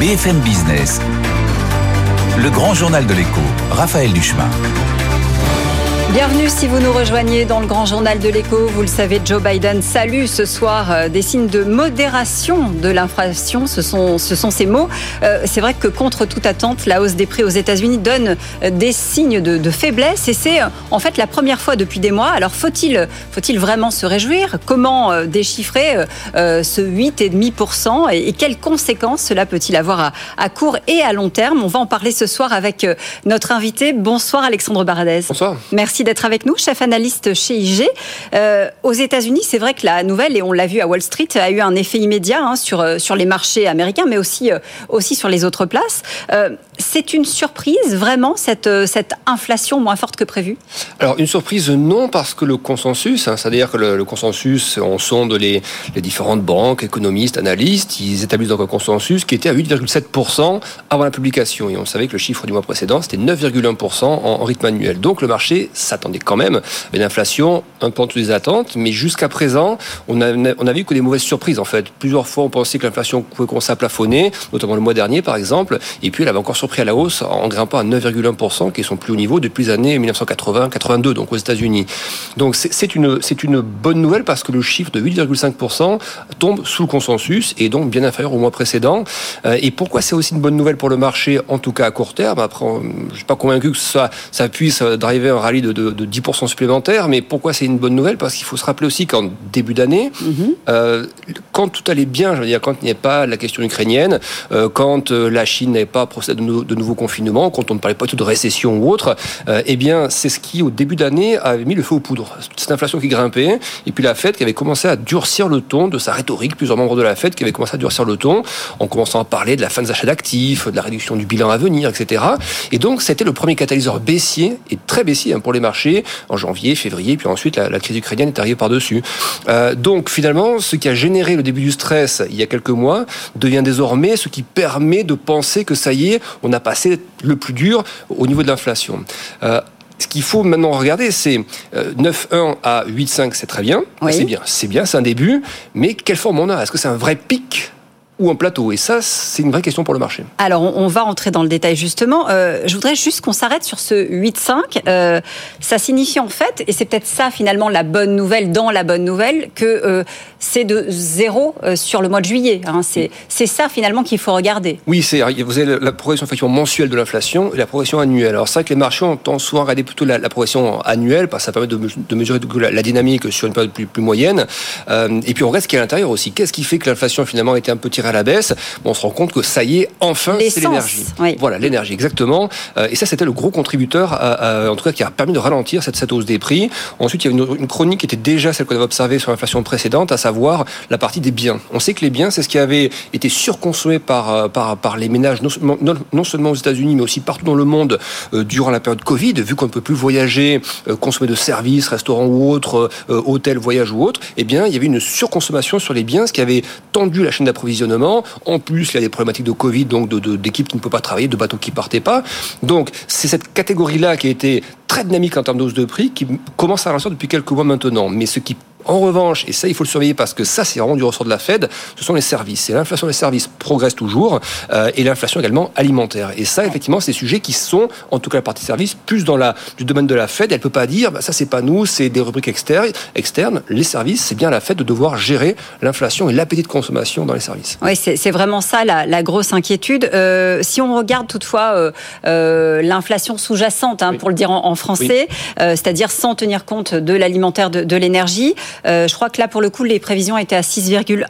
BFM Business. Le grand journal de l'écho, Raphaël Duchemin. Bienvenue si vous nous rejoignez dans le grand journal de l'écho. Vous le savez, Joe Biden salue ce soir euh, des signes de modération de l'inflation. Ce sont, ce sont ces mots. Euh, c'est vrai que contre toute attente, la hausse des prix aux États-Unis donne euh, des signes de, faiblesse et c'est en fait la première fois depuis des mois. Alors faut-il faut-il vraiment se réjouir? Comment déchiffrer ce 8,5% et, et quelles conséquences cela peut-il avoir à, à, court et à long terme? On va en parler ce soir avec notre invité. Bonsoir Alexandre Baradez. Bonsoir. Merci d'être avec nous, chef analyste chez IG. Euh, aux États-Unis, c'est vrai que la nouvelle, et on l'a vu à Wall Street, a eu un effet immédiat hein, sur, euh, sur les marchés américains, mais aussi, euh, aussi sur les autres places. c'est une surprise, vraiment, cette, cette inflation moins forte que prévu? Alors, une surprise, non, parce que le consensus, hein, c'est-à-dire que le, consensus, on sonde les, les différentes banques, économistes, analystes, ils établissent donc un consensus qui était à 8,7% avant la publication. Et on savait que le chiffre du mois précédent, c'était 9,1% en, en rythme annuel. Donc, le marché s'attendait quand même à une inflation un peu en dessous des attentes, mais jusqu'à présent, on a, vu que des mauvaises surprises en fait. Plusieurs fois, on pensait que l'inflation pouvait commencer à plafonner, notamment le mois dernier par exemple, et puis elle avait encore surpris à la hausse en grimpant à 9,1%, qui est son plus haut niveau depuis les années 1980-82, donc aux États-Unis. Donc c'est une, bonne nouvelle parce que le chiffre de 8,5% tombe sous le consensus et donc bien inférieur au mois précédent. Euh, et pourquoi c'est aussi une bonne nouvelle pour le marché, en tout cas à court terme? Après, je suis pas convaincu que ça, ça puisse driver un rallye de de, 10% supplémentaire. Mais pourquoi c'est une bonne nouvelle? Parce qu'il faut se rappeler aussi qu'en début d'année, mhm. euh, quand tout allait bien, je veux dire, quand il n'y avait pas la question ukrainienne, euh, quand euh, la Chine n'avait pas procédé de, nouveaux confinements, quand on ne parlait pas tout de récession ou autre, eh bien, c'est ce qui, au début d'année, avait mis le feu aux poudres. Cette inflation qui grimpait, et puis la Fed qui avait commencé à durcir le ton de sa rhétorique, plusieurs membres de la Fed qui avaient commencé à durcir le ton, en commençant à parler de la fin des achats d'actifs, de la réduction du bilan à venir, etc. Et donc, c'était le premier catalyseur baissier, et très baissier hein, pour les marché en janvier, février, puis ensuite la, crise ukrainienne est arrivée par-dessus. Euh, donc finalement, ce qui a généré le début du stress il y a quelques mois devient désormais ce qui permet de penser que ça y est, on a passé le plus dur au niveau de l'inflation. Euh, ce qu'il faut maintenant regarder, c'est 9,1 euh, à 8,5, c'est très bien, c'est bien, c'est bien, c'est un début, mais quelle forme on a? Est-ce que c'est un vrai pic? Ou un plateau Et ça, c'est une vraie question pour le marché. Alors, on, va entrer dans le détail justement. Euh, je voudrais juste qu'on s'arrête sur ce 8,5. Euh, ça signifie en fait, et c'est peut-être ça finalement la bonne nouvelle dans la bonne nouvelle, que euh, c'est de zéro sur le mois de juillet. Hein. C'est ça finalement qu'il faut regarder. Oui, c'est vous avez la progression mensuelle de l'inflation et la progression annuelle. Alors, c'est vrai que les marchés ont tendance souvent à regarder plutôt la, progression annuelle, parce que ça permet de, mesurer la, dynamique sur une période plus, plus moyenne. et puis, on reste qui est à l'intérieur aussi. Qu'est-ce qui fait que l'inflation finalement était un peu tirée à la baisse, on se rend compte que ça y est, enfin, c'est l'énergie. Voilà, l'énergie, exactement. Euh, et ça, c'était le gros contributeur, en tout cas, qui a permis de ralentir cette, cette hausse des prix. Ensuite, il y a une, une chronique qui était déjà celle qu'on avait observée sur l'inflation précédente, à savoir la partie des biens. On sait que les biens, c'est ce qui avait été surconsommé par, euh, par, par les ménages, non, seulement aux États-Unis, mais aussi partout dans le monde euh, durant la période Covid, vu qu'on ne peut plus voyager, consommer de services, restaurants ou autres, hôtels, voyages ou autres, eh bien, il y avait une surconsommation sur les biens, ce qui avait tendu la chaîne d'approvisionnement en plus, il y a des problématiques de Covid, donc d'équipes qui ne peuvent pas travailler, de bateaux qui partaient pas. Donc, c'est cette catégorie-là qui a été très dynamique en termes de de prix, qui commence à ralentir depuis quelques mois maintenant. Mais ce qui en revanche, et ça il faut le surveiller parce que ça c'est vraiment du ressort de la Fed, ce sont les services. Et l'inflation des services progresse toujours, euh, et l'inflation également alimentaire. Et ça effectivement c'est des sujets qui sont, en tout cas la partie service, plus dans la, du domaine de la Fed. Elle peut pas dire, bah, ça c'est pas nous, c'est des rubriques externes. externes. Les services, c'est bien la Fed de devoir gérer l'inflation et l'appétit de consommation dans les services. Oui, c'est vraiment ça la, grosse inquiétude. Euh, si on regarde toutefois euh, l'inflation sous-jacente, hein, pour le dire en, français, c'est-à-dire sans tenir compte de l'alimentaire, de, de l'énergie, euh, je crois que là, pour le coup, les prévisions étaient à 6,1.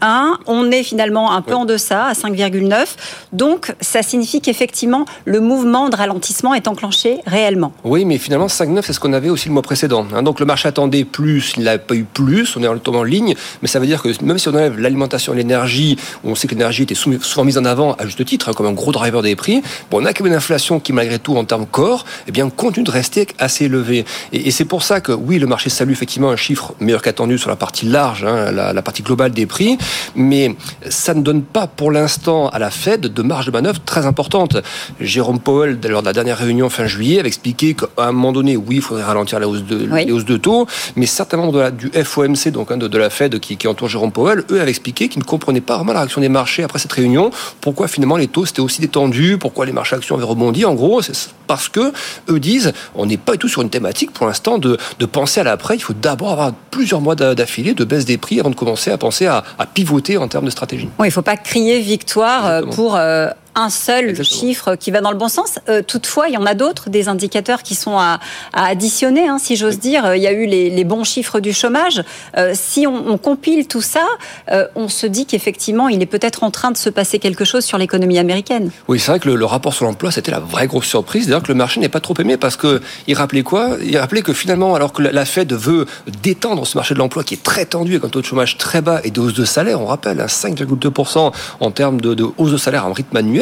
On est finalement un peu en deçà, à 5,9. Donc, ça signifie qu'effectivement, le mouvement de ralentissement est enclenché réellement. Oui, mais finalement, 5,9, c'est ce qu'on avait aussi le mois précédent. Hein. donc, le marché attendait plus, il n'a pas eu plus, on est en ligne. Mais ça veut dire que même si on enlève l'alimentation et l'énergie, où on sait que l'énergie était souvent mise en avant, à juste titre, hein, comme un gros driver des prix, bon, on a quand même une inflation qui, malgré tout, en termes corps, eh bien, continue de rester assez élevée. Et, et c'est pour ça que, oui, le marché salue effectivement un chiffre meilleur qu'attendu sur la partie large, hein, la, partie globale des prix, mais ça ne donne pas pour l'instant à la Fed de marge de manœuvre très importante. Jérôme Powell, lors de la dernière réunion fin juillet, avait expliqué qu'à un moment donné, oui, il faudrait ralentir la hausse de, les hausses de taux, mais certainement de du FOMC, donc hein, de, la Fed qui, qui entoure Jérôme Powell, eux avaient expliqué qu'ils ne comprenaient pas vraiment la réaction des marchés après cette réunion, pourquoi finalement les taux s'étaient aussi détendus, pourquoi les marchés actions avaient rebondi. En gros, c'est parce que eux disent, on n'est pas du tout sur une thématique pour l'instant de, penser à l'après. Il faut d'abord avoir plusieurs mois d'affilée de baisse des prix avant de commencer à penser à, pivoter en termes de stratégie. Oui, il ne faut pas crier victoire euh, pour euh, un seul chiffre qui va dans le bon sens. Euh, toutefois, il y en a d'autres, des indicateurs qui sont à, additionner, hein, si j'ose dire. Il y a eu les, bons chiffres du chômage. Euh, si on, compile tout ça, euh, on se dit qu'effectivement, il est peut-être en train de se passer quelque chose sur l'économie américaine. Oui, c'est vrai que le, rapport sur l'emploi, c'était la vraie grosse surprise. D'ailleurs, que le marché n'est pas trop aimé parce que il rappelait quoi? Il rappelait que finalement, alors que la Fed veut détendre ce marché de l'emploi qui est très tendu avec un taux de chômage très bas et de hausse de salaire, on rappelle, à 5,2% en termes de, de hausse de salaire en rythme annuel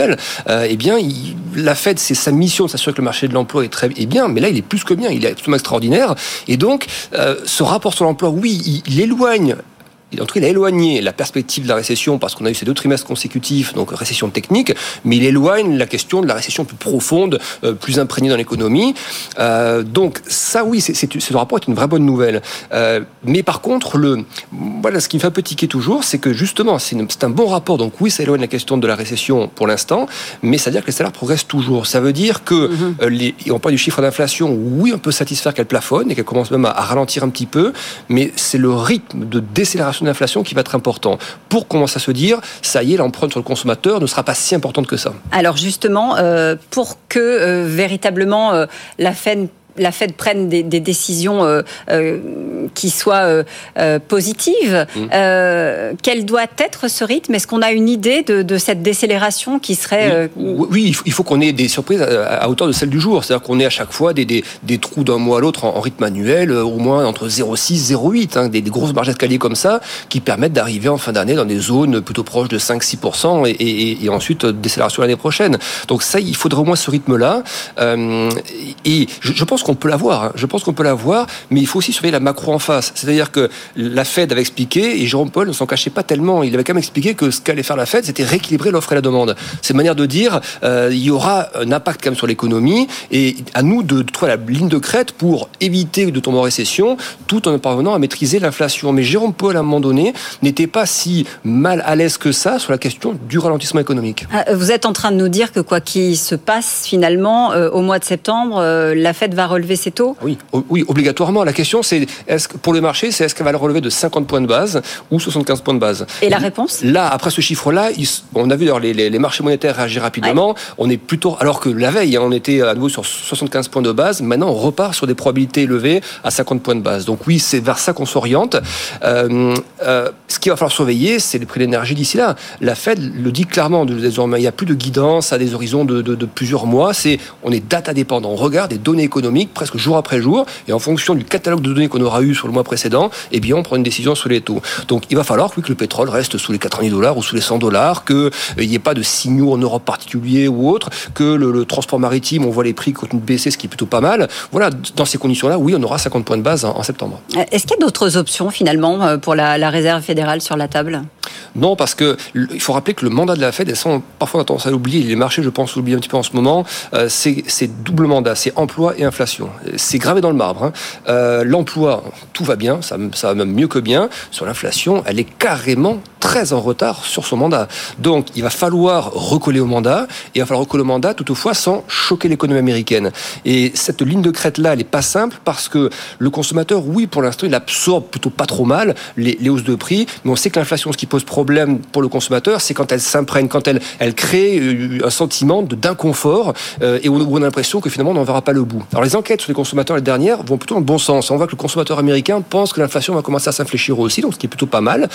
euh, eh bien, la Fed, c'est sa mission de s'assurer que le marché de l'emploi est très bien, mais là, il est plus que bien, il est absolument extraordinaire. Et donc, euh, ce rapport sur l'emploi, oui, il éloigne en tout cas, il a éloigné la perspective de la récession parce qu'on a eu ces deux trimestres consécutifs, donc récession technique, mais il éloigne la question de la récession plus profonde, euh, plus imprégnée dans l'économie. Euh, donc ça, oui, c'est, ce rapport est une vraie bonne nouvelle. Euh, mais par contre, le, voilà, ce qui me fait un peu tiquer toujours, c'est que justement, c'est, un bon rapport. Donc oui, ça éloigne la question de la récession pour l'instant, mais ça veut dire que les salaires progressent toujours. Ça veut dire que mm-hmm. les, on parle du chiffre d'inflation, oui, on peut satisfaire qu'elle plafonne et qu'elle commence même à, à ralentir un petit peu, mais c'est le rythme de décélération d'inflation qui va être important. Pour commencer à se dire, ça y est, l'empreinte sur le consommateur ne sera pas si importante que ça. Alors justement, euh, pour que euh, véritablement euh, la Fed la Fed prenne des, décisions euh, euh, qui soient euh, positives. Mm. quel doit être ce rythme? Est-ce qu'on a une idée de, cette décélération qui serait... Oui, il faut, qu'on ait des surprises à, hauteur de celle du jour. C'est-à-dire qu'on ait à chaque fois des, des, trous d'un mois à l'autre en, rythme annuel, au moins entre 0,6 0,8, hein, des, grosses marges d'escalier comme ça, qui permettent d'arriver en fin d'année dans des zones plutôt proches de 5-6% et, et, ensuite décélération l'année prochaine. Donc ça, il faudrait au moins ce rythme-là. et je, je pense qu'on peut l'avoir. Hein. Je pense qu'on peut l'avoir, mais il faut aussi surveiller la macro en face. C'est-à-dire que la Fed avait expliqué, et Jérôme Paul ne s'en cachait pas tellement, il avait quand même expliqué que ce qu'allait faire la Fed, c'était rééquilibrer l'offre et la demande. C'est une manière de dire, euh, il y aura un impact quand même sur l'économie, et à nous de, trouver la ligne de crête pour éviter de tomber en récession, tout en parvenant à maîtriser l'inflation. Mais Jérôme Paul, à un moment donné, n'était pas si mal à l'aise que ça sur la question du ralentissement économique. Ah, vous êtes en train de nous dire que quoi qu'il se passe, finalement, euh, au mois de septembre, euh, la Fed va relever ses taux? Oui, oui, obligatoirement. La question, c'est est-ce que pour le marché, c'est est-ce qu'elle va le relever de 50 points de base ou 75 points de base? Et la réponse? Là, après ce chiffre-là, on a vu les, les, marchés monétaires réagir rapidement. On est plutôt, alors que la veille, hein, on était à nouveau sur 75 points de base. Maintenant, on repart sur des probabilités élevées à 50 points de base. Donc oui, c'est vers ça qu'on s'oriente. Euh, euh, ce qu'il va falloir surveiller, c'est les prix de l'énergie d'ici là. La Fed le dit clairement désormais. Il n'y a plus de guidance à des horizons de, de, de plusieurs mois. C'est on est data dépendant. On regarde des données économiques presque jour après jour, et en fonction du catalogue de données qu'on aura eu sur le mois précédent, eh bien, on prend une décision sur les taux. Donc, il va falloir que le pétrole reste sous les 90 dollars ou sous les 100 dollars, qu'il n'y ait pas de signaux en Europe particulier ou autre, que le, transport maritime, on voit les prix continuent de baisser, ce qui est plutôt pas mal. Voilà, dans ces conditions-là, oui, on aura 50 points de base en, septembre. Euh, est-ce qu'il y a d'autres options, finalement, euh, pour la Réserve fédérale sur la table? Non, parce que il faut rappeler que le mandat de la Fed, elles sont parfois on tendance à l'oublier, les marchés, je pense, l'oublient un petit peu en ce moment, euh, c'est double mandat, c'est emploi et inflation. C'est gravé dans le marbre. Hein. Euh, l'emploi, tout va bien, ça, ça va même mieux que bien. Sur l'inflation, elle est carrément très en retard sur son mandat. Donc, il va falloir recoller au mandat, et il va falloir recoller au mandat, toutefois, sans choquer l'économie américaine. Et cette ligne de crête-là, elle n'est pas simple, parce que le consommateur, oui, pour l'instant, il absorbe plutôt pas trop mal les, hausses de prix, mais on sait que l'inflation, ce qui pose problème pour le consommateur, c'est quand elle s'imprègne, quand elle, elle crée euh, un sentiment d'inconfort, euh, et où on a l'impression que finalement, on n'en verra pas le bout. Alors, les enquêtes sur les consommateurs, les dernières, vont plutôt dans le bon sens. On voit que le consommateur américain pense que l'inflation va commencer à s'infléchir aussi, donc ce qui est plutôt pas mal,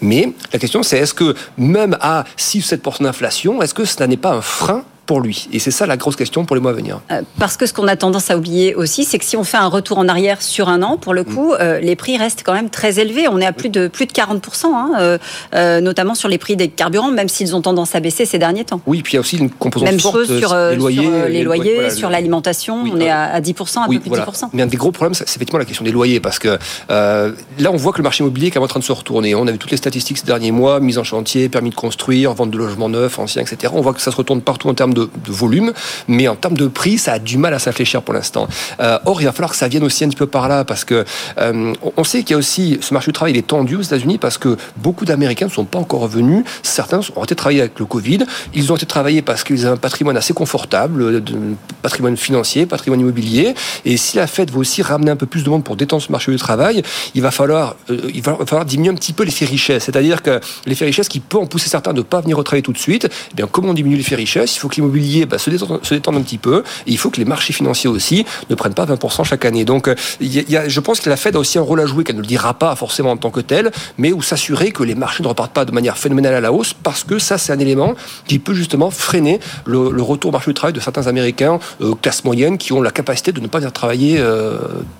mais la question, c'est est-ce que même à 6 ou 7 d'inflation, est-ce que ça n'est pas un frein pour lui Et c'est ça la grosse question pour les mois à venir. Euh, parce que ce qu'on a tendance à oublier aussi, c'est que si on fait un retour en arrière sur un an, pour le coup, mm. les prix restent quand même très élevés. On est à plus de plus de 40% hein, notamment sur les prix des carburants, même s'ils ont tendance à baisser ces derniers temps. Oui, puis il y a aussi une composante même forte chose sur, les loyers, sur les, loyers, sur l'alimentation. on est à, 10% un peu plus de 10 Mais un des gros problèmes, c'est effectivement la question des loyers, parce que là, on voit que le marché immobilier est en train de se retourner. On a vu toutes les statistiques ces derniers mois, mise en chantier, permis de construire, vente de logements neufs, anciens, etc. On voit que ça se retourne partout en termes de, volume, mais en termes de prix, ça a du mal à s'infléchir pour l'instant. Euh, or, il va falloir que ça vienne aussi un petit peu par là, parce que euh, on sait qu'il y a aussi ce marché du travail, il est tendu aux États-Unis parce que beaucoup d'Américains ne sont pas encore revenus. Certains ont été travailler avec le Covid. Ils ont été travailler parce qu'ils ont un patrimoine assez confortable, de, patrimoine financier, patrimoine immobilier. Et si la Fed veut aussi ramener un peu plus de monde pour détendre ce marché du travail, il va falloir, euh, il va falloir diminuer un petit peu l'effet richesse. C'est-à-dire que l'effet richesse qui peut en pousser certains de ne pas venir retravailler tout de suite, eh bien, comment on diminue l'effet richesse Il faut que l'immobilier bah, se, détende, se, détende, un petit peu. Et il faut que les marchés financiers aussi ne prennent pas 20% chaque année. Donc, euh, je pense que la Fed a aussi un rôle à jouer qu'elle ne le dira pas forcément en tant que tel, mais où s'assurer que les marchés ne repartent pas de manière phénoménale à la hausse, parce que ça, c'est un élément qui peut justement freiner le, retour au marché du travail de certains Américains euh, classe moyenne qui ont la capacité de ne pas venir travailler euh,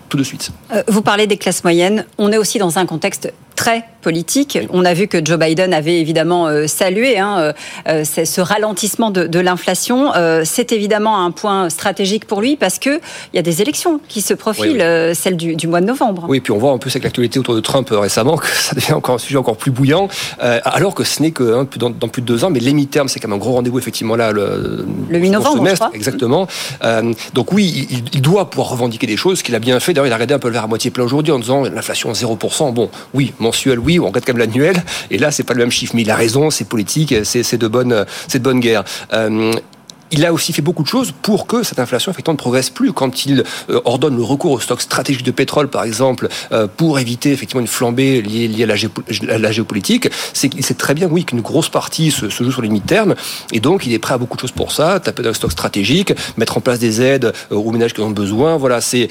tout de suite. vous parlez des classes moyennes. On est aussi dans un contexte très politique. On a vu que Joe Biden avait évidemment euh, salué hein, euh, ce ralentissement de, l'inflation. Euh, c'est évidemment un point stratégique pour lui parce qu'il y a des élections qui se profilent, celle du, mois de novembre. Oui, puis on voit un peu avec l'actualité autour de Trump récemment que ça devient encore un sujet encore plus bouillant, alors que ce n'est que hein, dans, plus de deux ans, mais les mi-termes, c'est quand même un gros rendez-vous effectivement là. Le, le 8 novembre, je crois. Exactement. donc oui, il, doit pouvoir revendiquer des choses, qu'il a bien fait. D'ailleurs, il a regardé un peu le verre à moitié plein aujourd'hui en disant l'inflation 0%. Bon, oui, oui, on regarde quand même l'annuel, et là, c'est pas le même chiffre. Mais il a raison, c'est politique, c'est de bonne, c'est guerre. Euh, il a aussi fait beaucoup de choses pour que cette inflation effectivement ne progresse plus. Quand il euh, ordonne le recours au stock stratégique de pétrole, par exemple, euh, pour éviter effectivement une flambée liée, à, la géopolitique, c'est qu'il sait très bien, oui, qu'une grosse partie se, joue sur les mi-termes, et donc il est prêt à beaucoup de choses pour ça, taper dans le stock stratégique, mettre en place des aides euh, aux ménages qui en ont besoin. Voilà, c'est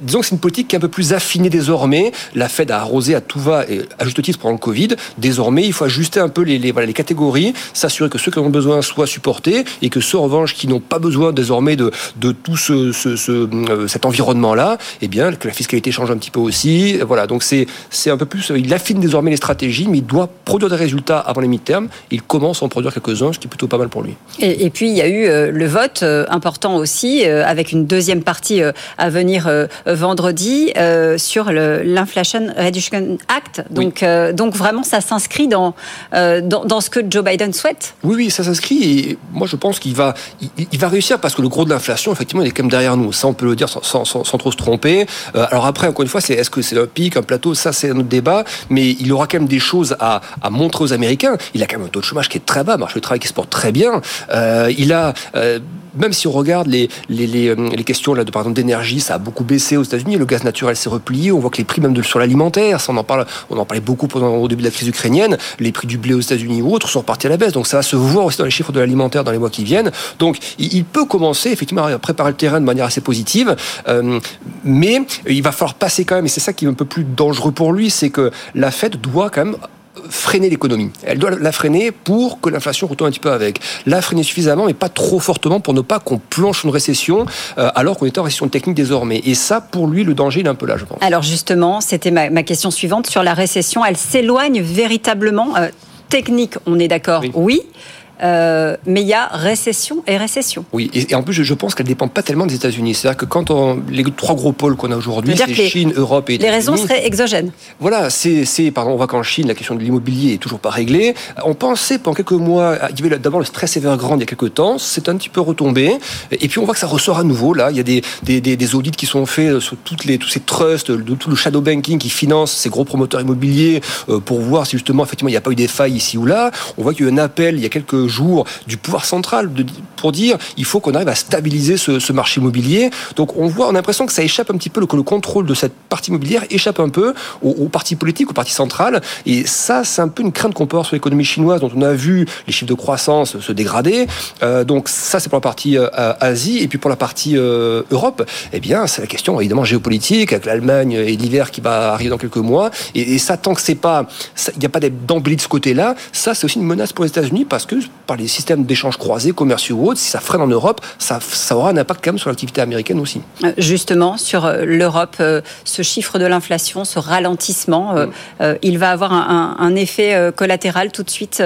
disons que c'est une politique qui est un peu plus affinée désormais. La Fed a arrosé à tout va, et à juste titre pendant le Covid. Désormais, il faut ajuster un peu les, les, voilà, les catégories, s'assurer que ceux qui en ont besoin soient supportés et que ceux en qui n'ont pas besoin désormais de, de tout ce, ce, euh, cet environnement-là, eh bien, que la fiscalité change un petit peu aussi. Voilà, donc c'est, un peu plus. Il affine désormais les stratégies, mais il doit produire des résultats avant les mi-termes. Il commence à en produire quelques-uns, ce qui est plutôt pas mal pour lui. Et, et puis, il y a eu euh, le vote euh, important aussi, avec une deuxième partie à venir vendredi sur l'Inflation Reduction Act. Donc, donc vraiment, ça s'inscrit dans, dans, dans, ce que Joe Biden souhaite. Oui, oui, ça s'inscrit. Et moi, je pense qu'il va, il, va réussir parce que le gros de l'inflation, effectivement, il est quand même derrière nous. Ça, on peut le dire sans, trop se tromper. Euh, alors après, encore une fois, c'est est-ce que c'est un pic, un plateau? Ça, c'est un autre débat. Mais il aura quand même des choses à, montrer aux Américains. Il a quand même un taux de chômage qui est très bas, marché du travail qui se porte très bien. Euh, il a euh, même si on regarde les, les, les, questions là, de, par exemple d'énergie, ça a beaucoup baissé aux États-Unis, le gaz naturel s'est replié, on voit que les prix même de, sur l'alimentaire, on en parle, on en parlait beaucoup pendant, au début de la crise ukrainienne, les prix du blé aux États-Unis ou autres sont repartis à la baisse, donc ça va se voir aussi dans les chiffres de l'alimentaire dans les mois qui viennent. Donc il, peut commencer effectivement à préparer le terrain de manière assez positive, euh, mais il va falloir passer quand même, et c'est ça qui est un peu plus dangereux pour lui, c'est que la Fed doit quand même freiner l'économie. Elle doit la freiner pour que l'inflation retourne un petit peu avec. La freiner suffisamment, mais pas trop fortement pour ne pas qu'on planche une récession, euh, alors qu'on est en récession technique désormais. Et ça, pour lui, le danger, il est un peu là, je pense. Alors justement, c'était ma, question suivante sur la récession. Elle s'éloigne véritablement. Euh, technique, on est d'accord, oui. Euh, mais il y a récession et récession. Oui, et, en plus, je, pense qu'elle ne dépend pas tellement des États-Unis. C'est-à-dire que quand on, les trois gros pôles qu'on a aujourd'hui, c'est Chine, Europe et Les raisons seraient exogènes. Voilà, c'est, pardon, on voit qu'en Chine, la question de l'immobilier est toujours pas réglée. On pensait pendant quelques mois, il y avait d'abord le stress Evergrande il y a quelques temps, c'est un petit peu retombé. Et puis on voit que ça ressort à nouveau. Là, il y a des, des, des, audits qui sont faits sur toutes les, tous ces trusts, de, tout le shadow banking qui finance ces gros promoteurs immobiliers euh, pour voir si justement, effectivement, il n'y a pas eu des failles ici ou là. On voit qu'il y a eu un appel il y a quelques jours du pouvoir central pour dire il faut qu'on arrive à stabiliser ce, marché immobilier. Donc on voit, on a l'impression que ça échappe un petit peu, que le contrôle de cette partie immobilière échappe un peu aux, partis politiques, aux partis centrales. Et ça, c'est un peu une crainte qu'on peut avoir sur l'économie chinoise, dont on a vu les chiffres de croissance se dégrader. Euh, donc ça, c'est pour la partie euh, Asie. Et puis pour la partie euh, Europe, eh bien, c'est la question évidemment géopolitique, avec l'Allemagne et l'hiver qui va arriver dans quelques mois. Et, ça, tant que c'est pas, il n'y a pas d'embellie de ce côté-là, ça, c'est aussi une menace pour les États-Unis parce que par les systèmes d'échanges croisés, commerciaux ou autres, si ça freine en Europe, ça, ça aura un impact quand même sur l'activité américaine aussi. Euh, justement, sur euh, l'Europe, euh, ce chiffre de l'inflation, ce ralentissement, mm. il va avoir un, effet collatéral tout de suite.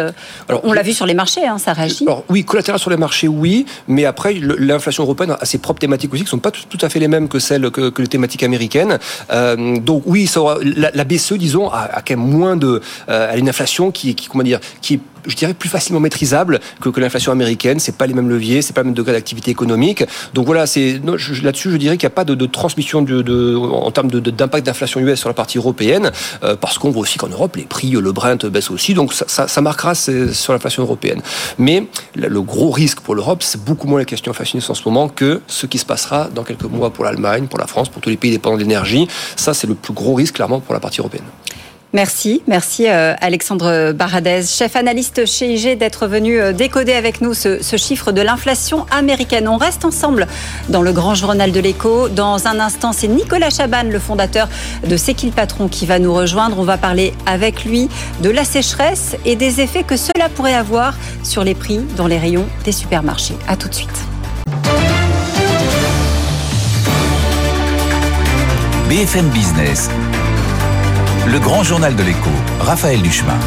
Alors, on l'a vu sur les marchés, hein, ça réagit. Alors, oui, collatéral sur les marchés, oui, mais après, l'inflation européenne a ses propres thématiques aussi qui ne sont pas tout, à fait les mêmes que celles que, les thématiques américaines. donc oui, ça aura, la, BCE, disons, a, a, quand même moins de, a une inflation qui, qui comment dire, qui est je dirais, plus facilement maîtrisable que, l'inflation américaine. C'est pas les mêmes leviers, c'est pas le même degré d'activité économique. Donc voilà, là-dessus, je dirais qu'il n'y a pas de, transmission en termes d'impact d'inflation US sur la partie européenne, euh, parce qu'on voit aussi qu'en Europe, les prix, le Brent baisse aussi, donc ça marquera sur l'inflation européenne. Mais le gros risque pour l'Europe, c'est beaucoup moins la question inflationniste en ce moment que ce qui se passera dans quelques mois pour l'Allemagne, pour la France, pour tous les pays dépendants de l'énergie. Ça, c'est le plus gros risque, clairement, pour la partie européenne. Merci, merci euh, Alexandre Baradez, chef analyste chez IG, d'être venu euh, décoder avec nous ce, chiffre de l'inflation américaine. On reste ensemble dans le grand journal de l'écho. Dans un instant, c'est Nicolas Chaban, le fondateur de C'est qui patron, qui va nous rejoindre. On va parler avec lui de la sécheresse et des effets que cela pourrait avoir sur les prix dans les rayons des supermarchés. A tout de suite. BFM Business le grand journal de l'écho, Raphaël Duchemin.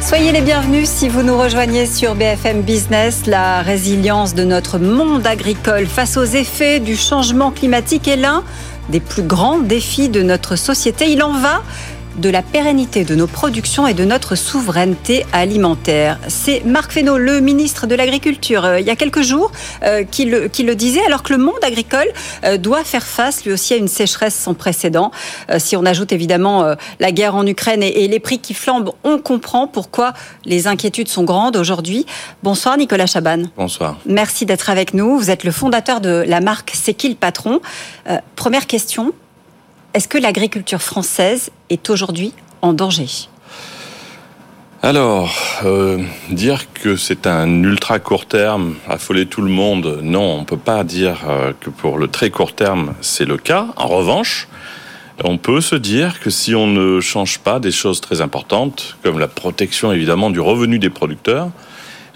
Soyez les bienvenus si vous nous rejoignez sur BFM Business. La résilience de notre monde agricole face aux effets du changement climatique est l'un des plus grands défis de notre société. Il en va de la pérennité de nos productions et de notre souveraineté alimentaire. C'est Marc Fesneau, le ministre de l'Agriculture, euh, il y a quelques jours, euh, qui, le, qui, le, disait, alors que le monde agricole euh, doit faire face lui aussi à une sécheresse sans précédent. si on ajoute évidemment la guerre en Ukraine et, et, les prix qui flambent, on comprend pourquoi les inquiétudes sont grandes aujourd'hui. Bonsoir Nicolas Chaban. Bonsoir. Merci d'être avec nous. Vous êtes le fondateur de la marque C'est qui le patron? Première question, est-ce que l'agriculture française est aujourd'hui en danger? Alors, euh, dire que c'est un ultra court terme, affoler tout le monde, non, on ne peut pas dire euh, que pour le très court terme, c'est le cas. En revanche, on peut se dire que si on ne change pas des choses très importantes, comme la protection évidemment du revenu des producteurs,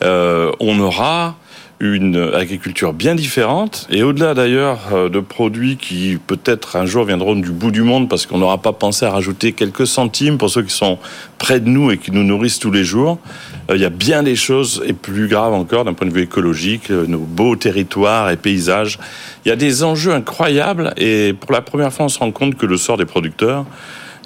euh, on aura une agriculture bien différente et au-delà d'ailleurs euh, de produits qui peut-être un jour viendront du bout du monde parce qu'on n'aura pas pensé à rajouter quelques centimes pour ceux qui sont près de nous et qui nous nourrissent tous les jours. Euh, il y a bien des choses et plus graves encore d'un point de vue écologique, euh, nos beaux territoires et paysages. Il y a des enjeux incroyables et pour la première fois on se rend compte que le sort des producteurs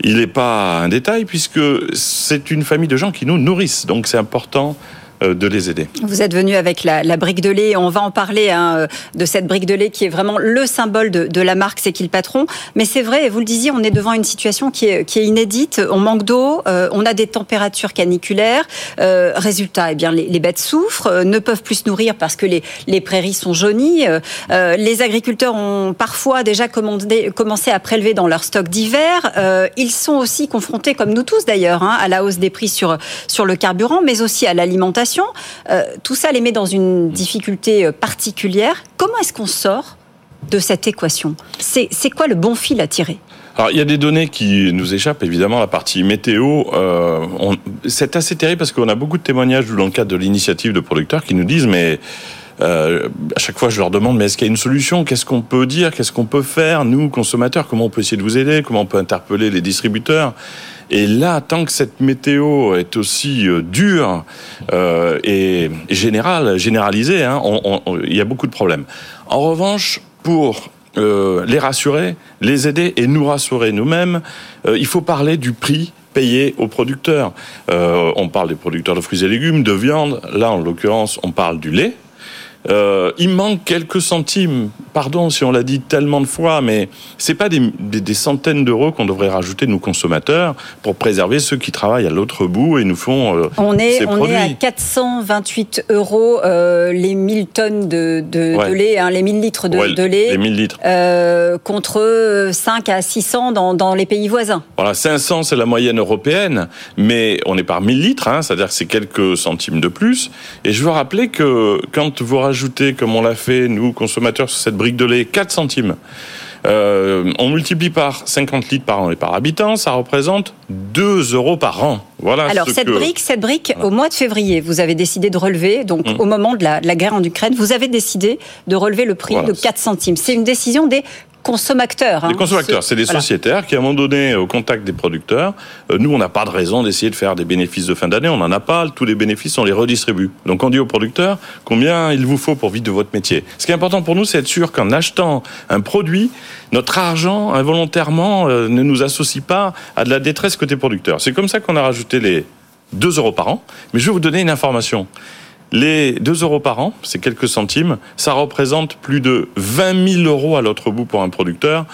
il n'est pas un détail puisque c'est une famille de gens qui nous nourrissent. Donc c'est important de les aider. Vous êtes venu avec la, brique de lait, on va en parler hein, euh, de cette brique de lait qui est vraiment le symbole de, la marque C'est qui le patron. Mais c'est vrai, vous le disiez, on est devant une situation qui est, inédite. On manque d'eau, euh, on a des températures caniculaires. résultat, eh bien, les, bêtes souffrent, ne peuvent plus se nourrir parce que les, prairies sont jaunies. les agriculteurs ont parfois déjà commencé à prélever dans leur stock d'hiver. ils sont aussi confrontés, comme nous tous d'ailleurs, hein, à la hausse des prix sur le carburant, mais aussi à l'alimentation euh, tout ça les met dans une difficulté euh, particulière. Comment est-ce qu'on sort de cette équation? C'est quoi le bon fil à tirer? Alors, il y a des données qui nous échappent, évidemment, la partie météo. Euh, c'est assez terrible parce qu'on a beaucoup de témoignages dans le cadre de l'initiative de producteurs qui nous disent, mais à chaque fois, je leur demande, mais est-ce qu'il y a une solution? Qu'est-ce qu'on peut dire? Qu'est-ce qu'on peut faire, nous, consommateurs? Comment on peut essayer de vous aider? Comment on peut interpeller les distributeurs? Et là, tant que cette météo est aussi euh, dure euh, et générale, généralisée, hein, il y a beaucoup de problèmes. En revanche, pour euh, les rassurer, les aider et nous rassurer nous-mêmes, il faut parler du prix payé aux producteurs. on parle des producteurs de fruits et légumes, de viande. Là, en l'occurrence, on parle du lait. Euh, il manque quelques centimes. Pardon si on l'a dit tellement de fois, mais c'est pas des, centaines d'euros qu'on devrait rajouter nous consommateurs pour préserver ceux qui travaillent à l'autre bout et nous font euh, on est on est à 428 euros euh, les 1000 tonnes de, lait, hein, les 1000 litres de, lait, les 1000 litres. contre 5 à 600 dans, les pays voisins. Voilà, 500 c'est la moyenne européenne, mais on est par 1000 litres, hein, c'est-à-dire que c'est quelques centimes de plus. Et je veux rappeler que quand vous rajoutez ajouter, comme on l'a fait, nous, consommateurs, sur cette brique de lait, 4 centimes. Euh, on multiplie par 50 litres par an et par habitant, ça représente 2 euros par an. Voilà. Alors cette brique, cette brique, au mois de février, vous avez décidé de relever, donc mmh. au moment de la, guerre en Ukraine, vous avez décidé de relever le prix de 4 centimes. C'est une décision des consommateurs. Hein, les consommateurs, c'est des sociétaires qui, à un moment donné, au contact des producteurs, euh, nous, on n'a pas de raison d'essayer de faire des bénéfices de fin d'année, on n'en a pas, tous les bénéfices, on les redistribue. Donc on dit aux producteurs combien il vous faut pour vivre de votre métier. Ce qui est important pour nous, c'est être sûr qu'en achetant un produit, notre argent, involontairement, euh, ne nous associe pas à de la détresse côté producteur. C'est comme ça qu'on a rajouté les 2 euros par an. Mais je vais vous donner une information. Les 2 euros par an, c'est quelques centimes, ça représente plus de 20 000 euros à l'autre bout pour un producteur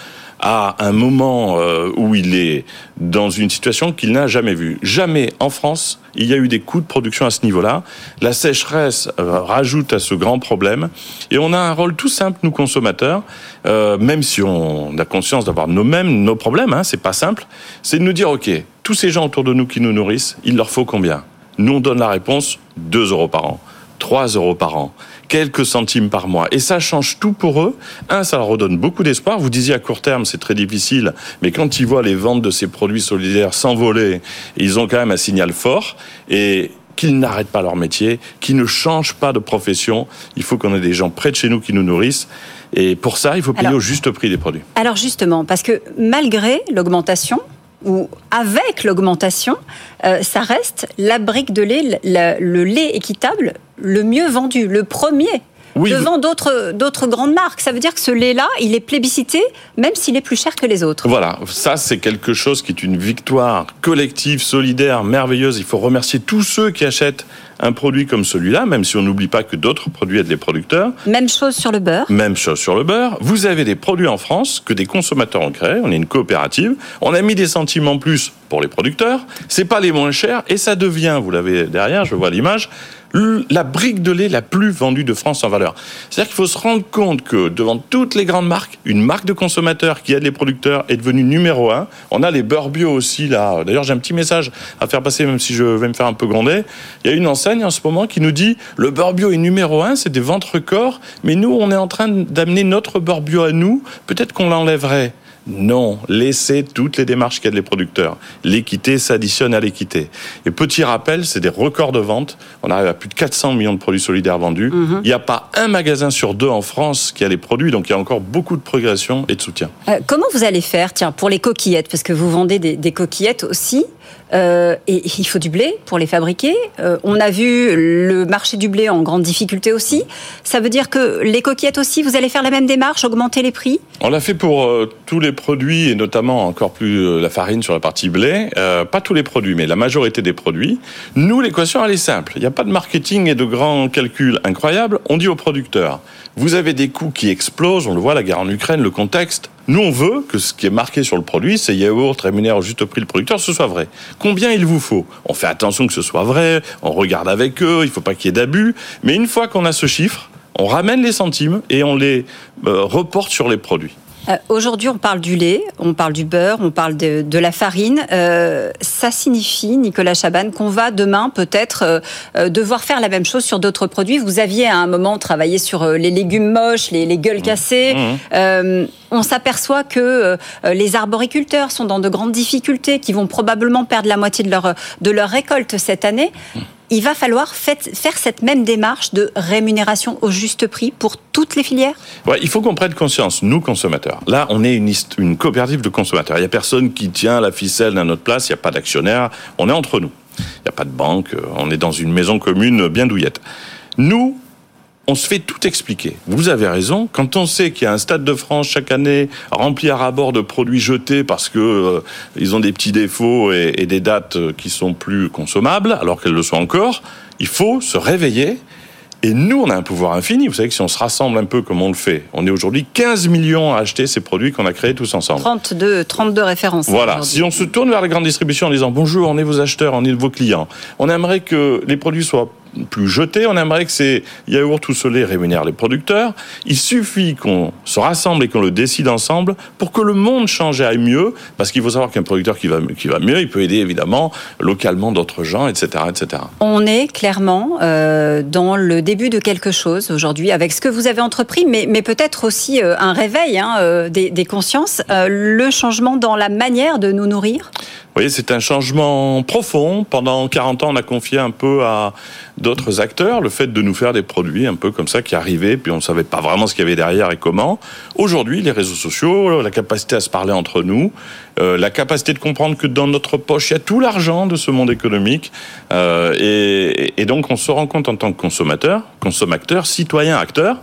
à un moment euh, où il est dans une situation qu'il n'a jamais vue. Jamais en France, il y a eu des coûts de production à ce niveau-là. La sécheresse euh, rajoute à ce grand problème. Et on a un rôle tout simple, nous consommateurs, euh, même si on a conscience d'avoir nous-mêmes nos problèmes, hein, c'est pas simple, c'est de nous dire, OK, tous ces gens autour de nous qui nous nourrissent, il leur faut combien? Nous, on donne la réponse 2 euros par an, 3 euros par an, quelques centimes par mois. Et ça change tout pour eux. Un, ça leur redonne beaucoup d'espoir. Vous disiez à court terme, c'est très difficile, mais quand ils voient les ventes de ces produits solidaires s'envoler, ils ont quand même un signal fort. Et qu'ils n'arrêtent pas leur métier, qu'ils ne changent pas de profession. Il faut qu'on ait des gens près de chez nous qui nous nourrissent. Et pour ça, il faut payer au juste prix des produits. Alors justement, parce que malgré l'augmentation, ou avec l'augmentation, euh, ça reste la brique de lait, le lait équitable le mieux vendu, le premier devant d'autres d'autres grandes marques. Ça veut dire que ce lait-là, il est plébiscité, même s'il est plus cher que les autres. Voilà, ça c'est quelque chose qui est une victoire collective, solidaire, merveilleuse. Il faut remercier tous ceux qui achètent un produit comme celui-là, même si on n'oublie pas que d'autres produits aident les producteurs. Même chose sur le beurre. Même chose sur le beurre. Vous avez des produits en France que des consommateurs ont créés. On est une coopérative. On a mis des centimes en plus pour les producteurs. C'est pas les moins chers et ça devient, vous l'avez derrière, je vois l'image, la brique de lait la plus vendue de France en valeur. C'est-à-dire qu'il faut se rendre compte que devant toutes les grandes marques, une marque de consommateur qui aide les producteurs est devenue numéro un. On a les beurres bio aussi là. D'ailleurs, j'ai un petit message à faire passer, même si je vais me faire un peu gronder. Il y a une enseigne en ce moment qui nous dit le beurre bio est numéro un, c'est des ventes records, mais nous, on est en train d'amener notre beurre bio à nous. Peut-être qu'on l'enlèverait. Non, laissez toutes les démarches qu'aident les producteurs. L'équité s'additionne à l'équité. Et petit rappel, c'est des records de vente. On arrive à plus de 400 millions de produits solidaires vendus. Mhm. Il n'y a pas un magasin sur deux en France qui a les produits, donc il y a encore beaucoup de progression et de soutien. Euh, comment vous allez faire, tiens, pour les coquillettes, parce que vous vendez des coquillettes aussi euh, et il faut du blé pour les fabriquer. Euh, on a vu le marché du blé en grande difficulté aussi. Ça veut dire que les coquillettes aussi, vous allez faire la même démarche, augmenter les prix? On l'a fait pour euh, tous les produits et notamment encore plus la farine sur la partie blé. pas tous les produits, mais la majorité des produits. Nous, l'équation, elle est simple. Il n'y a pas de marketing et de grands calculs incroyables. On dit aux producteurs, vous avez des coûts qui explosent. On le voit, la guerre en Ukraine, le contexte. Nous, on veut que ce qui est marqué sur le produit, c'est yaourt rémunère au juste prix le producteur, ce soit vrai. Combien il vous faut? On fait attention que ce soit vrai, on regarde avec eux, il ne faut pas qu'il y ait d'abus. Mais une fois qu'on a ce chiffre, on ramène les centimes et on les euh, reporte sur les produits. Euh, aujourd'hui, on parle du lait, on parle du beurre, on parle de, la farine. Euh, ça signifie, Nicolas Chaban, qu'on va demain peut-être euh, devoir faire la même chose sur d'autres produits. Vous aviez à un moment travaillé sur les légumes moches, les, gueules mmh. cassées. Mmh. on s'aperçoit que les arboriculteurs sont dans de grandes difficultés, qui vont probablement perdre la moitié de leur, de leur récolte cette année. Mmh il va falloir faire cette même démarche de rémunération au juste prix pour toutes les filières? Il faut qu'on prenne conscience, nous consommateurs. Là, on est une, une coopérative de consommateurs. Il n'y a personne qui tient la ficelle à notre place, il n'y a pas d'actionnaire, on est entre nous. Il n'y a pas de banque, on est dans une maison commune bien douillette. Nous, on se fait tout expliquer. Vous avez raison. Quand on sait qu'il y a un stade de France chaque année rempli à rabord de produits jetés parce que euh, ils ont des petits défauts et, et, des dates qui sont plus consommables, alors qu'elles le sont encore, il faut se réveiller. Et nous, on a un pouvoir infini. Vous savez que si on se rassemble un peu comme on le fait, on est aujourd'hui 15 millions à acheter ces produits qu'on a créés tous ensemble. 32, 32 références. Voilà. Si on se tourne vers la grande distribution en disant bonjour, on est vos acheteurs, on est vos clients, on aimerait que les produits soient plus jeter. On aimerait que ces yaourts tout lait rémunèrent les producteurs. Il suffit qu'on se rassemble et qu'on le décide ensemble pour que le monde change et aille mieux. Parce qu'il faut savoir qu'un producteur qui va, qui va mieux, il peut aider évidemment localement d'autres gens, etc., etc. On est clairement euh, dans le début de quelque chose aujourd'hui avec ce que vous avez entrepris, mais, peut-être aussi euh, un réveil hein, euh, des, consciences, le changement dans la manière de nous nourrir? Oui, c'est un changement profond. Pendant 40 ans, on a confié un peu à d'autres acteurs le fait de nous faire des produits un peu comme ça qui arrivaient, puis on ne savait pas vraiment ce qu'il y avait derrière et comment. Aujourd'hui, les réseaux sociaux, la capacité à se parler entre nous, euh, la capacité de comprendre que dans notre poche, il y a tout l'argent de ce monde économique. Euh, et, et, donc, on se rend compte en tant que consommateur, consommateur, citoyen, acteur,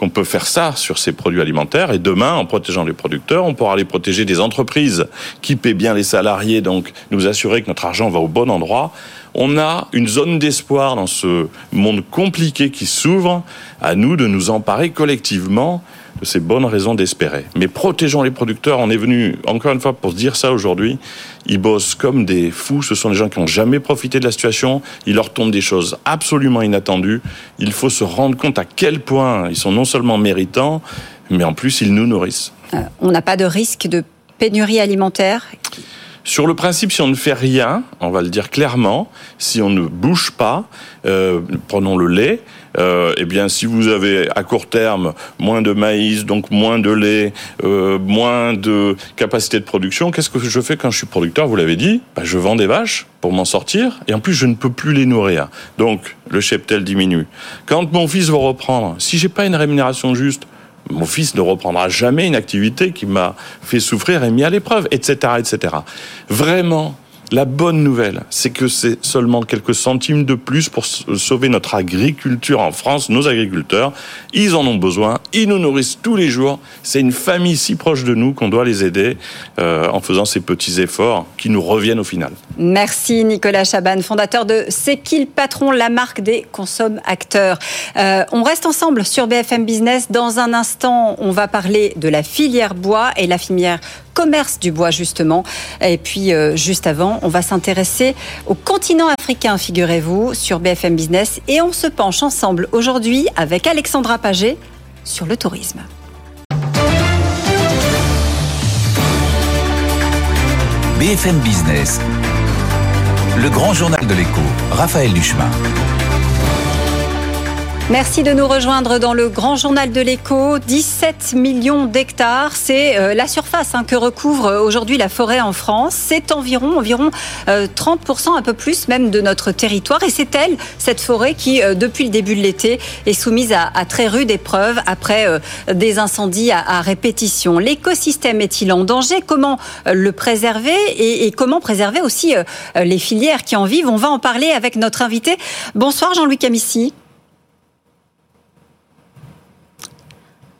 qu'on peut faire ça sur ces produits alimentaires. Et demain, en protégeant les producteurs, on pourra les protéger des entreprises qui paient bien les salariés, donc nous assurer que notre argent va au bon endroit. On a une zone d'espoir dans ce monde compliqué qui s'ouvre. À nous de nous emparer collectivement de ces bonnes raisons d'espérer. Mais protégeons les producteurs. On est venu, encore une fois, pour se dire ça aujourd'hui. Ils bossent comme des fous. Ce sont des gens qui n'ont jamais profité de la situation. Il leur tombe des choses absolument inattendues. Il faut se rendre compte à quel point ils sont non seulement méritants, mais en plus, ils nous nourrissent. Euh, on n'a pas de risque de pénurie alimentaire? Sur le principe, si on ne fait rien, on va le dire clairement, si on ne bouge pas, euh, prenons le lait, euh, eh bien, si vous avez à court terme moins de maïs, donc moins de lait, euh, moins de capacité de production, qu'est-ce que je fais quand je suis producteur? Vous l'avez dit, bah, je vends des vaches pour m'en sortir, et en plus, je ne peux plus les nourrir. Donc, le cheptel diminue. Quand mon fils va reprendre, si j'ai pas une rémunération juste, mon fils ne reprendra jamais une activité qui m'a fait souffrir et mis à l'épreuve, etc., etc. Vraiment, la bonne nouvelle, c'est que c'est seulement quelques centimes de plus pour sauver notre agriculture en France, nos agriculteurs. Ils en ont besoin, ils nous nourrissent tous les jours. C'est une famille si proche de nous qu'on doit les aider euh, en faisant ces petits efforts qui nous reviennent au final. Merci Nicolas Chaban, fondateur de C'est qui patron, la marque des consomme acteurs. Euh, on reste ensemble sur BFM Business. Dans un instant, on va parler de la filière bois et la filière commerce du bois justement. Et puis euh, juste avant, on va s'intéresser au continent africain, figurez-vous, sur BFM Business. Et on se penche ensemble aujourd'hui avec Alexandra Paget sur le tourisme. BFM Business, le grand journal de l'écho, Raphaël Duchemin. Merci de nous rejoindre dans le grand journal de l'écho. 17 millions d'hectares, c'est euh, la surface hein, que recouvre euh, aujourd'hui la forêt en France. C'est environ, environ 30%, euh, un peu plus même de notre territoire. Et c'est elle, cette forêt, qui, depuis le début de l'été, est soumise à, très rude épreuve après des incendies à, répétition. L'écosystème est-il en danger? Comment le préserver? Et, et, comment préserver aussi les filières qui en vivent? On va en parler avec notre invité. Bonsoir Jean-Louis Camissi.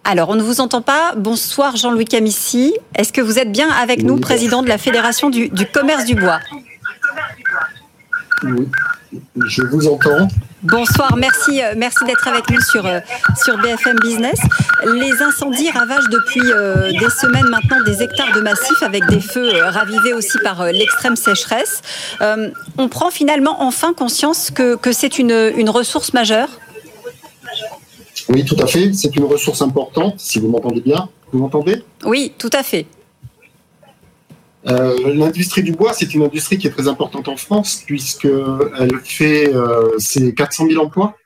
Alors, on ne vous entend pas. Bonsoir Jean-Louis Camissi. Est-ce que vous êtes bien avec nous, président de la Fédération du, commerce du bois? Oui, je vous entends. Bonsoir, merci, euh, merci d'être avec nous sur, euh, sur BFM Business. Les incendies ravagent depuis euh, des semaines maintenant des hectares de massifs avec des feux ravivés aussi par l'extrême sécheresse. on prend finalement enfin conscience que, que c'est une, une ressource majeure? Oui, tout à fait. C'est une ressource importante, si vous m'entendez bien. Vous m'entendez? Oui, tout à fait. Euh, l'industrie du bois, c'est une industrie qui est très importante en France, puisqu'elle fait euh, 400 000 emplois.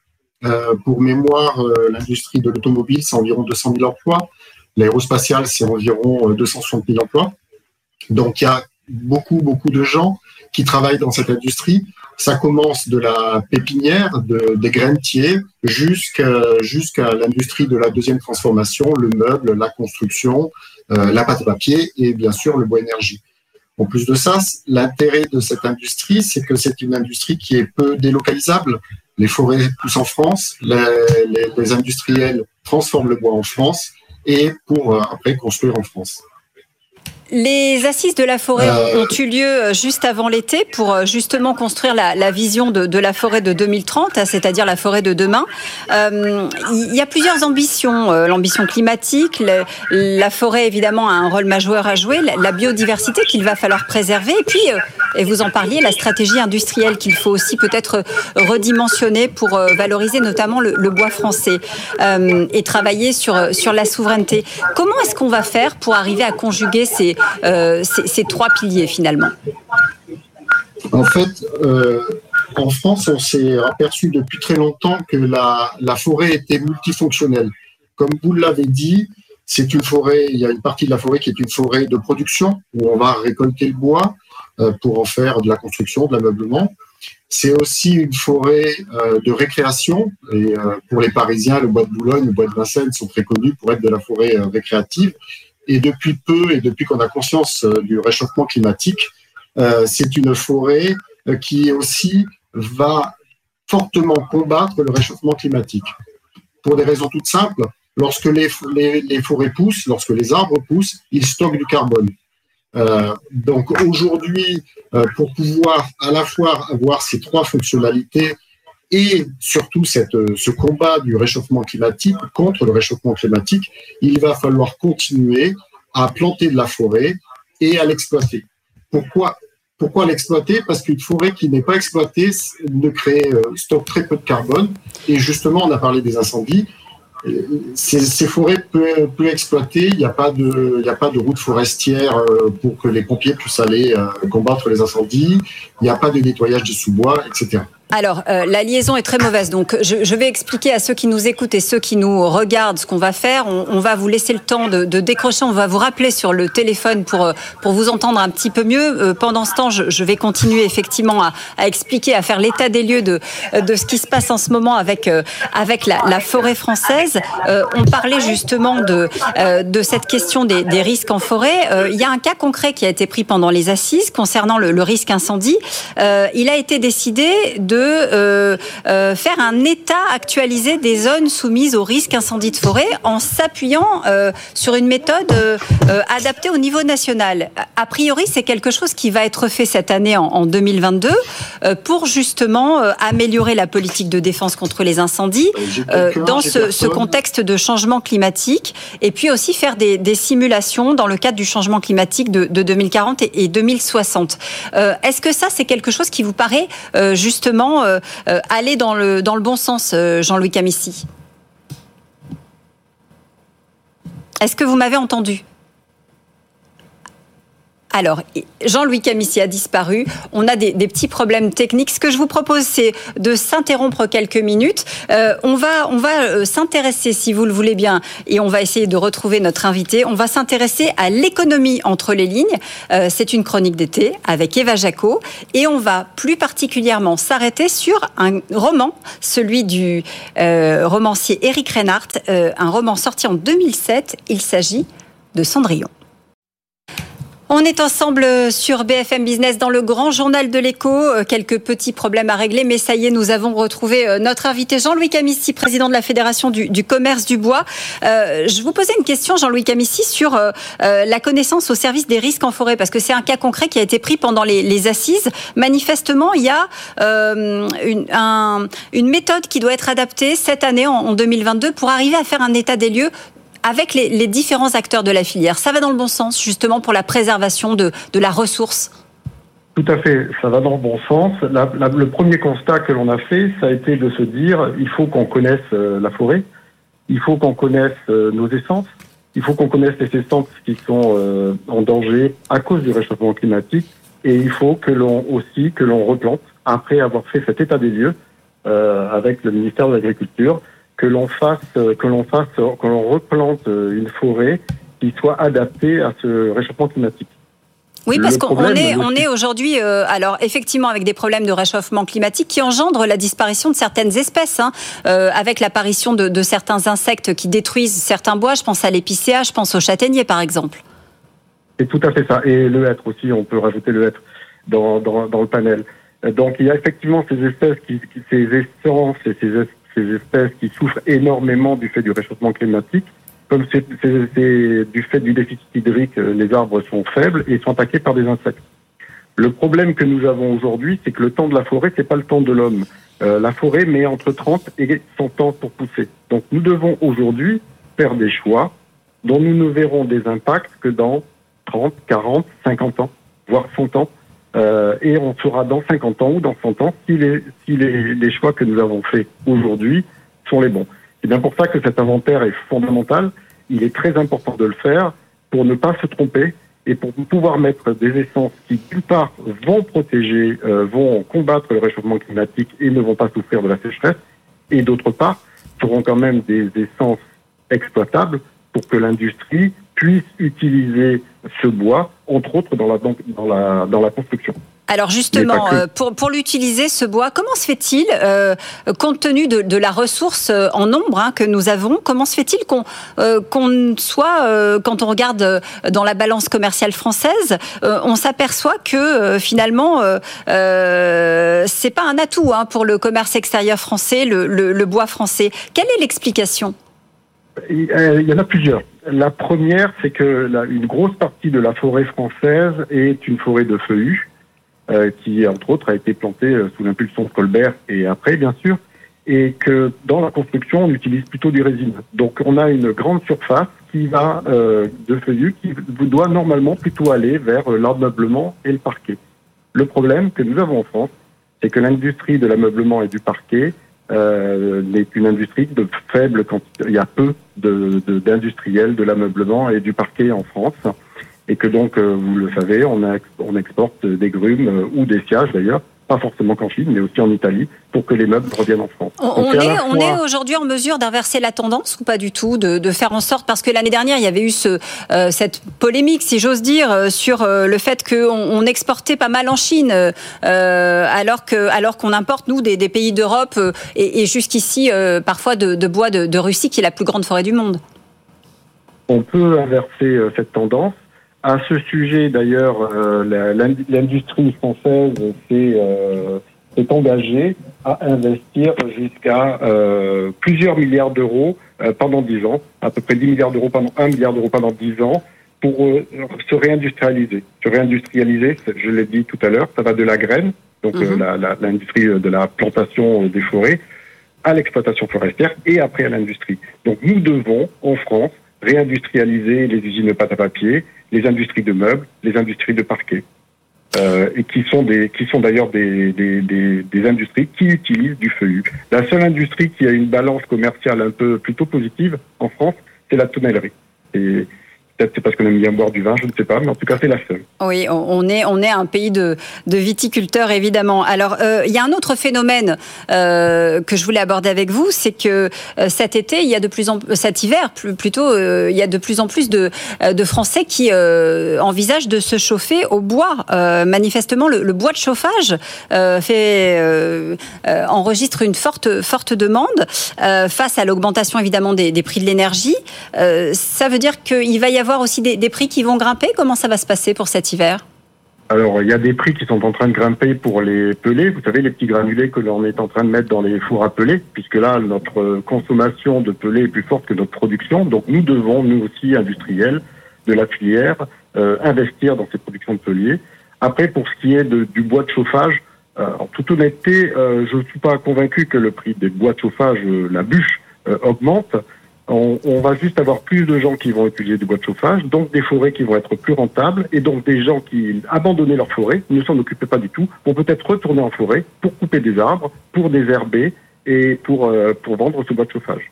Euh, pour mémoire, l'industrie de l'automobile, c'est environ 200 000 emplois. L'aérospatiale, c'est environ 260 000 emplois. Donc, il y a beaucoup, beaucoup de gens qui travaillent dans cette industrie. Ça commence de la pépinière, de, des grainetiers, jusqu'à l'industrie de la deuxième transformation, le meuble, la construction, euh, la pâte à papier et bien sûr le bois énergie. En plus de ça, l'intérêt de cette industrie, c'est que c'est une industrie qui est peu délocalisable. Les forêts poussent en France, les industriels transforment le bois en France et pour euh, après construire en France. Les assises de la forêt euh... ont eu lieu euh, juste avant l'été pour euh, justement construire la, la vision de, de, la forêt de 2030, hein, c'est-à-dire la forêt de demain. Euh, il y a plusieurs ambitions. L'ambition climatique, le, la forêt évidemment a un rôle majeur à jouer, la, la biodiversité qu'il va falloir préserver, et puis, et vous en parliez, la stratégie industrielle qu'il faut aussi peut-être redimensionner pour valoriser notamment le, le bois français et travailler sur, sur la souveraineté. Comment est-ce qu'on va faire pour arriver à conjuguer ces euh, ces, trois piliers finalement En fait, euh, en France, on s'est aperçu depuis très longtemps que la, forêt était multifonctionnelle. Comme vous l'avez dit, c'est une forêt, il y a une partie de la forêt qui est une forêt de production, où on va récolter le bois euh, pour en faire de la construction, de l'ameublement. C'est aussi une forêt de récréation. Et pour les Parisiens, le bois de Boulogne, le bois de Vincennes sont très connus pour être de la forêt récréative. Et depuis peu, et depuis qu'on a conscience euh, du réchauffement climatique, euh, c'est une forêt euh, qui aussi va fortement combattre le réchauffement climatique. Pour des raisons toutes simples, lorsque les, les, forêts poussent, lorsque les arbres poussent, ils stockent du carbone. Donc aujourd'hui, pour pouvoir à la fois avoir ces trois fonctionnalités et surtout cette, ce combat du réchauffement climatique contre le réchauffement climatique, il va falloir continuer à planter de la forêt et à l'exploiter. Pourquoi pourquoi l'exploiter? Parce qu'une forêt qui n'est pas exploitée ne crée, euh, stocke très peu de carbone. Et justement, on a parlé des incendies. Ces, ces forêts peu, exploitées, il n'y a pas de, a pas de route forestière euh, pour que les pompiers puissent aller euh, combattre les incendies. Il n'y a pas de nettoyage des sous-bois, etc. Alors, euh, la liaison est très mauvaise. Donc, je, vais expliquer à ceux qui nous écoutent et ceux qui nous regardent ce qu'on va faire. On, va vous laisser le temps de, décrocher. On va vous rappeler sur le téléphone pour, pour vous entendre un petit peu mieux. Euh, pendant ce temps, je, vais continuer effectivement à, expliquer, à faire l'état des lieux de, de ce qui se passe en ce moment avec, euh, avec la, forêt française. Euh, on parlait justement de, euh, de cette question des, des, risques en forêt. Euh, il y a un cas concret qui a été pris pendant les assises concernant le, le risque incendie. il a été décidé de euh, euh, faire un état actualisé des zones soumises au risque incendie de forêt en s'appuyant euh, sur une méthode adaptée au niveau national. A priori, c'est quelque chose qui va être fait cette année en, en 2022 euh, pour justement améliorer la politique de défense contre les incendies dans ce, ce, contexte de changement climatique et puis aussi faire des, des, simulations dans le cadre du changement climatique de, de 2040 et, et 2060. Est-ce que ça, c'est quelque chose qui vous paraît justement euh, euh, aller dans le, dans le bon sens, euh, Jean-Louis Camissi Est-ce que vous m'avez entendu? Alors, Jean-Louis Camissi a disparu. On a des, des, petits problèmes techniques. Ce que je vous propose, c'est de s'interrompre quelques minutes. Euh, on va, on va euh, s'intéresser, si vous le voulez bien, et on va essayer de retrouver notre invité. On va s'intéresser à l'économie entre les lignes. Euh, c'est une chronique d'été avec Eva Jaco. Et on va plus particulièrement s'arrêter sur un roman, celui du euh, romancier Eric Reinhardt, euh, un roman sorti en 2007. Il s'agit de Cendrillon. On est ensemble sur BFM Business dans le grand journal de l'écho. Euh, quelques petits problèmes à régler, mais ça y est, nous avons retrouvé euh, notre invité Jean-Louis Camissi, président de la Fédération du, commerce du bois. Euh, je vous posais une question, Jean-Louis Camissi, sur la connaissance au service des risques en forêt, parce que c'est un cas concret qui a été pris pendant les, assises. Manifestement, il y a une, un, une, méthode qui doit être adaptée cette année, en, en 2022, pour arriver à faire un état des lieux avec les, différents acteurs de la filière. Ça va dans le bon sens, justement, pour la préservation de, de la ressource. Tout à fait, ça va dans le bon sens. Le premier constat que l'on a fait, ça a été de se dire, il faut qu'on connaisse euh, la forêt, il faut qu'on connaisse euh, nos essences, il faut qu'on connaisse les essences qui sont euh, en danger à cause du réchauffement climatique, et il faut que l'on aussi que l'on replante après avoir fait cet état des lieux avec le ministère de l'Agriculture que l'on fasse, que l'on fasse, que l'on replante une forêt qui soit adaptée à ce réchauffement climatique. Oui, parce qu'on est, on est aujourd'hui, euh, alors effectivement, avec des problèmes de réchauffement climatique qui engendrent la disparition de certaines espèces, hein, euh, avec l'apparition de, de, certains insectes qui détruisent certains bois. Je pense à l'épicéa, je pense au châtaignier, par exemple. C'est tout à fait ça. Et le hêtre aussi, on peut rajouter le hêtre dans, dans, dans le panel. Donc il y a effectivement ces espèces, qui, qui ces essences et ces, ces espèces qui souffrent énormément du fait du réchauffement climatique, comme du fait du déficit hydrique, les arbres sont faibles et sont attaqués par des insectes. Le problème que nous avons aujourd'hui, c'est que le temps de la forêt, c'est pas le temps de l'homme. Euh, la forêt met entre 30 et 100 ans pour pousser. Donc nous devons aujourd'hui faire des choix dont nous ne verrons des impacts que dans 30, 40, 50 ans, voire 100 ans. Euh, et on saura dans 50 ans ou dans 100 ans si les, si les, les choix que nous avons faits aujourd'hui sont les bons. C'est bien pour ça que cet inventaire est fondamental. Il est très important de le faire pour ne pas se tromper et pour pouvoir mettre des essences qui, d'une part, vont protéger, euh, vont combattre le réchauffement climatique et ne vont pas souffrir de la sécheresse, et d'autre part, seront quand même des essences exploitables pour que l'industrie puisse utiliser ce bois, entre autres dans la, dans la, dans la construction. Alors justement, euh, pour, pour l'utiliser, ce bois, comment se fait-il, euh, compte tenu de, de, la ressource euh, en nombre hein, que nous avons, comment se fait-il qu'on qu'on soit, quand on regarde dans la balance commerciale française, on s'aperçoit que finalement, euh, c'est pas un atout hein, pour le commerce extérieur français, le, le, le bois français. Quelle est l'explication? Il y en a plusieurs. La première, c'est que la, une grosse partie de la forêt française est une forêt de feuillus euh, qui entre autres a été planté euh, sous l'impulsion de Colbert et après bien sûr, et que dans la construction on utilise plutôt du résine. Donc on a une grande surface qui va euh, de feuillus qui doit normalement plutôt aller vers l'ameublement et le parquet. Le problème que nous avons en France, c'est que l'industrie de l'ameublement et du parquet euh, n'est une industrie de faible quantité. Il y a peu d'industriels de, de l'ameublement et du parquet en France et que donc, euh, vous le savez, on, a, on exporte des grumes euh, ou des sièges d'ailleurs, pas forcément qu'en Chine, mais aussi en Italie, pour que les meubles reviennent en France. On, est, on est aujourd'hui en mesure d'inverser la tendance ou pas du tout, de, de faire en sorte, parce que l'année dernière, il y avait eu ce, euh, cette polémique, si j'ose dire, sur le fait qu'on on exportait pas mal en Chine, euh, alors que alors qu'on importe, nous, des, des pays d'Europe et, et jusqu'ici, parfois de, de bois de, de Russie, qui est la plus grande forêt du monde. On peut inverser cette tendance à ce sujet, d'ailleurs, euh, l'industrie française s'est euh, engagée à investir jusqu'à euh, plusieurs milliards d'euros pendant dix ans, à peu près 10 milliards d'euros pendant un milliard d'euros pendant dix ans, pour se réindustrialiser. Se réindustrialiser, je l'ai dit tout à l'heure, ça va de la graine, donc mhm. l'industrie de la plantation des forêts, à l'exploitation forestière et après à l'industrie. Donc nous devons, en France, réindustrialiser les usines de pâte à papier, les industries de meubles, les industries de parquet. Euh, et qui sont des qui sont d'ailleurs des, des, des, des, industries qui utilisent du feuillu. La seule industrie qui a une balance commerciale un peu plutôt positive en France, c'est la tonnellerie. Peut-être c'est parce qu'on aime bien boire du vin, je ne sais pas, mais en tout cas c'est la seule. Oui, on est on est un pays de, de viticulteurs évidemment. Alors euh, il y a un autre phénomène euh, que je voulais aborder avec vous, c'est que euh, cet été, il y a de plus en cet hiver plutôt, il y a de plus en plus de, de Français qui envisagent de se chauffer au bois. manifestement, le, le, bois de chauffage fait enregistre une forte forte demande face à l'augmentation évidemment des, des, prix de l'énergie. ça veut dire qu'il va y avoir avoir aussi des, prix qui vont grimper Comment ça va se passer pour cet hiver? Alors, il y a des prix qui sont en train de grimper pour les pelés. Vous savez, les petits granulés que l'on est en train de mettre dans les fours à pelés, puisque là, notre consommation de pelés est plus forte que notre production. Donc, nous devons, nous aussi, industriels de la filière, euh, investir dans ces productions de pelés. Après, pour ce qui est du bois de chauffage, euh, en toute honnêteté, euh, je ne suis pas convaincu que le prix des bois de chauffage, la bûche, augmente on, on, va juste avoir plus de gens qui vont utiliser du bois de chauffage, donc des forêts qui vont être plus rentables, et donc des gens qui abandonnaient leur forêt, ne s'en occupaient pas du tout, vont peut-être retourner en forêt pour couper des arbres, pour désherber et pour, euh, pour vendre ce bois de chauffage.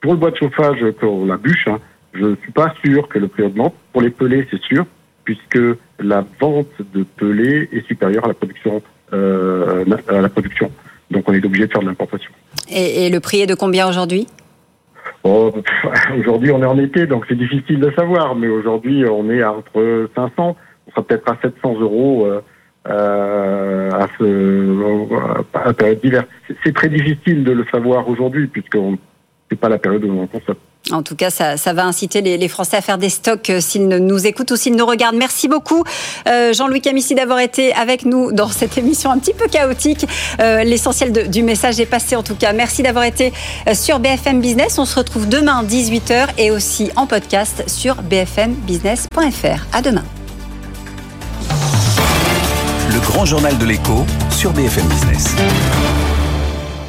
Pour le bois de chauffage, pour la bûche, hein, je ne suis pas sûr que le prix augmente. Pour les pelés, c'est sûr, puisque la vente de pelés est supérieure à la production. Euh, à la production. Donc on est obligé de faire de l'importation. Et le prix est de combien aujourd'hui? Oh, aujourd'hui, on est en été, donc c'est difficile de savoir. Mais aujourd'hui, on est entre 500, on sera peut-être à 700 euros euh, euh à ce à période d'hiver. C'est très difficile de le savoir aujourd'hui puisque c'est pas la période où on consomme. En tout cas, ça, va inciter les, Français à faire des stocks euh, s'ils nous écoutent ou s'ils nous regardent. Merci beaucoup, euh, Jean-Louis Camissi, d'avoir été avec nous dans cette émission un petit peu chaotique. Euh, l'essentiel du message est passé en tout cas. Merci d'avoir été sur BFM Business. On se retrouve demain 18h et aussi en podcast sur bfmbusiness.fr. À demain. Le grand journal de l'écho sur BFM Business.